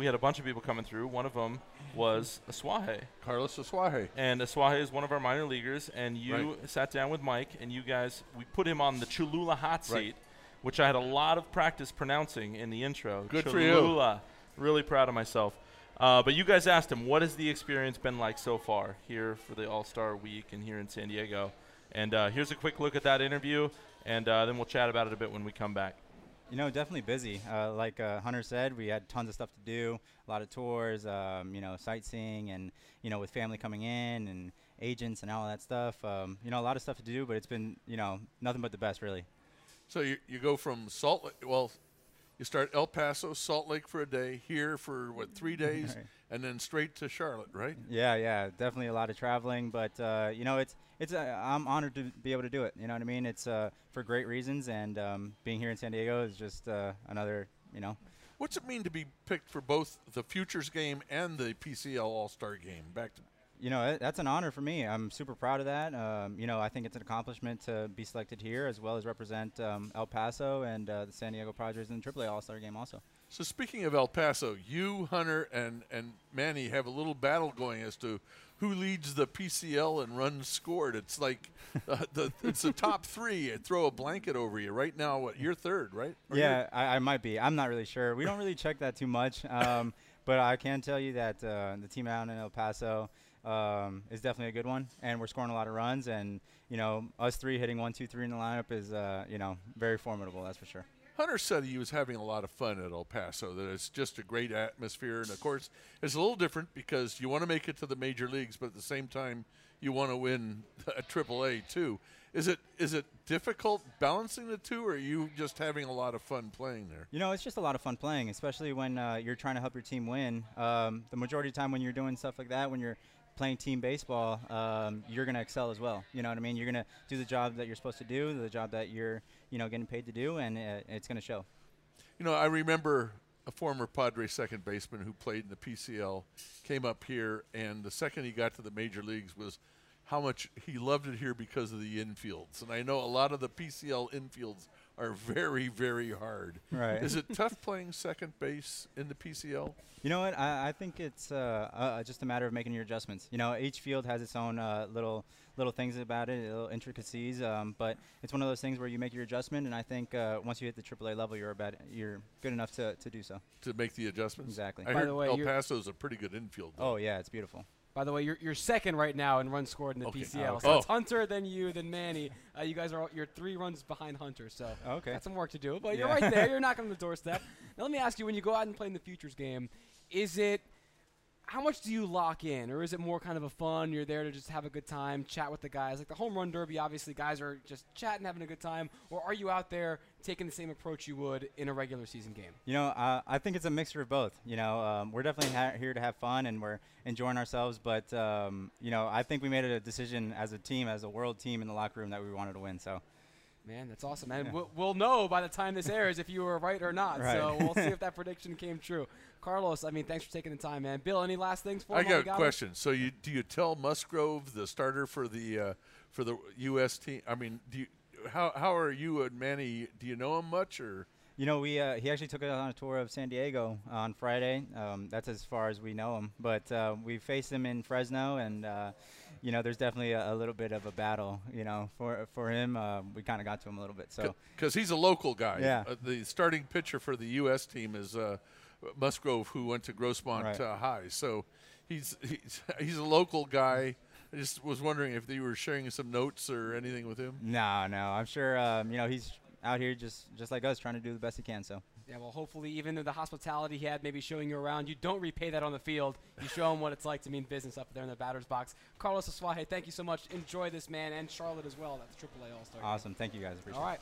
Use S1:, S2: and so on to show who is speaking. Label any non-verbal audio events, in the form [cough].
S1: we had a bunch of people coming through. One of them was Asuaje.
S2: Carlos Asuaje.
S1: And Asuaje is one of our minor leaguers, and you
S2: Right.
S1: sat down with Mike, and you guys, we put him on the Cholula hot seat,
S2: Right.
S1: which I had a lot of practice pronouncing in the intro.
S2: Good for you.
S1: Cholula. Really proud of myself. Uh, but you guys asked him, what has the experience been like so far here for the All Star Week and here in San Diego? And uh, here's a quick look at that interview, and uh, then we'll chat about it a bit when we come back.
S3: You know, definitely busy. Uh, like uh, Hunter said, we had tons of stuff to do, a lot of tours, um, you know, sightseeing, and you know, with family coming in and agents and all that stuff. Um, you know, a lot of stuff to do, but it's been, you know, nothing but the best, really.
S2: So you, you go from Salt well, you start El Paso, Salt Lake for a day, here for what, three [laughs] days,
S3: Right.
S2: and then straight to Charlotte, right?
S3: Yeah, yeah, definitely a lot of traveling, but uh, you know, it's it's uh, I'm honored to be able to do it. You know what I mean? It's uh, for great reasons, and um, being here in San Diego is just uh, another, you know.
S2: What's it mean to be picked for both the Futures game and the PCL All Star game? Back to
S3: You know, that's an honor for me. I'm super proud of that. Um, you know, I think it's an accomplishment to be selected here as well as represent um, El Paso and uh, the San Diego Padres in the AAA All Star game also.
S2: So speaking of El Paso, you, Hunter, and and Manny have a little battle going as to who leads the PCL in runs scored. It's like uh, [laughs] the it's the top three. and throw a blanket over you right now. What you're third, right? Or
S3: Yeah, I, I might be. I'm not really sure. We don't really check that too much. Um, [laughs] but I can tell you that uh, the team out in El Paso um, is definitely a good one, and we're scoring a lot of runs. And you know, us three hitting one, two, three in the lineup is uh, you know very formidable. That's for sure.
S2: Hunter said he was having a lot of fun at El Paso. That it's just a great atmosphere, and of course, it's a little different because you want to make it to the major leagues, but at the same time, you want to win [laughs] a AAA too. Is it is it difficult balancing the two, or are you just having a lot of fun playing there?
S3: You know, it's just a lot of fun playing, especially when uh, you're trying to help your team win. Um, the majority of the time when you're doing stuff like that, when you're playing team baseball, um, you're going to excel as well. You know what I mean? You're going to do the job that you're supposed to do, the job that you're, you know, getting paid to do, and uh, it's going to show.
S2: You know, I remember a former Padre second baseman who played in the PCL came up here, and the second he got to the major leagues was how much he loved it here because of the infields. And I know a lot of the PCL infields are very, very hard.
S3: Right.
S2: Is it tough playing second base in the PCL?
S3: You know what? I, I think it's uh, uh, just a matter of making your adjustments. You know, each field has its own uh, little little things about it, little intricacies. Um, but it's one of those things where you make your adjustment, and I think uh, once you hit the AAA level, you're about you're good enough to, to do so.
S2: To make the adjustments?
S3: Exactly.
S2: I
S4: By
S2: heard
S4: the way,
S2: El
S4: you're-
S2: Paso's a pretty good infield. though.
S3: Oh yeah, it's beautiful.
S4: By the way, you're, you're second right now in runs scored in the
S2: Okay.
S4: PCL.
S3: Oh,
S4: So
S2: okay.
S4: it's Hunter, then you, then Manny. Uh, you guys are all, you're three runs behind Hunter. So
S3: Okay.
S4: got some work to do, but you're right there. [laughs] You're knocking on the doorstep. Now let me ask you: When you go out and play in the futures game, is it how much do you lock in, or is it more kind of a fun? You're there to just have a good time, chat with the guys. Like the home run derby, obviously, guys are just chatting, having a good time. Or are you out there taking the same approach you would in a regular season game?
S3: You know, uh, I think it's a mixture of both. You know, um, we're definitely ha- here to have fun and we're enjoying ourselves. But um, you know, I think we made a decision as a team, as a world team in the locker room, that we wanted to win. So
S4: Man, that's awesome. And
S3: Yeah.
S4: we'll, we'll know by the time this airs if you were right or not.
S3: Right.
S4: So we'll see if [laughs] that prediction came true. Carlos, I mean, thanks for taking the time, man. Bill, any last things for
S2: I
S4: him
S2: got a
S4: him?
S2: question. So you do you tell Musgrove, the starter for the uh, for the U.S. team? I mean, do you, how how are you and Manny? Do you know him much or?
S3: You know, we uh, he actually took us on a tour of San Diego on Friday. Um, that's as far as we know him. But uh, we faced him in Fresno, and uh, you know, there's definitely a, a little bit of a battle. You know, for for him, uh, we kind of got to him a little bit. So
S2: Because he's a local guy.
S3: Yeah.
S2: Uh, the starting pitcher for the U.S. team is uh, Musgrove, who went to Grossmont
S3: Right.
S2: uh, High. So he's, he's he's a local guy. I just was wondering if you were sharing some notes or anything with him.
S3: no, no, I'm sure. Um, you know, he's out here just just like us, trying to do the best he can. So
S4: Yeah, well, hopefully, even though the hospitality he had, maybe showing you around, you don't repay that on the field. You show him what it's like to mean business up there in the batter's box. Carlos Asuaje, thank you so much. Enjoy this, man, and Charlotte as well. That's AAA All Star.
S3: awesome. Thank you guys. Appreciate
S4: All
S3: it.
S4: right.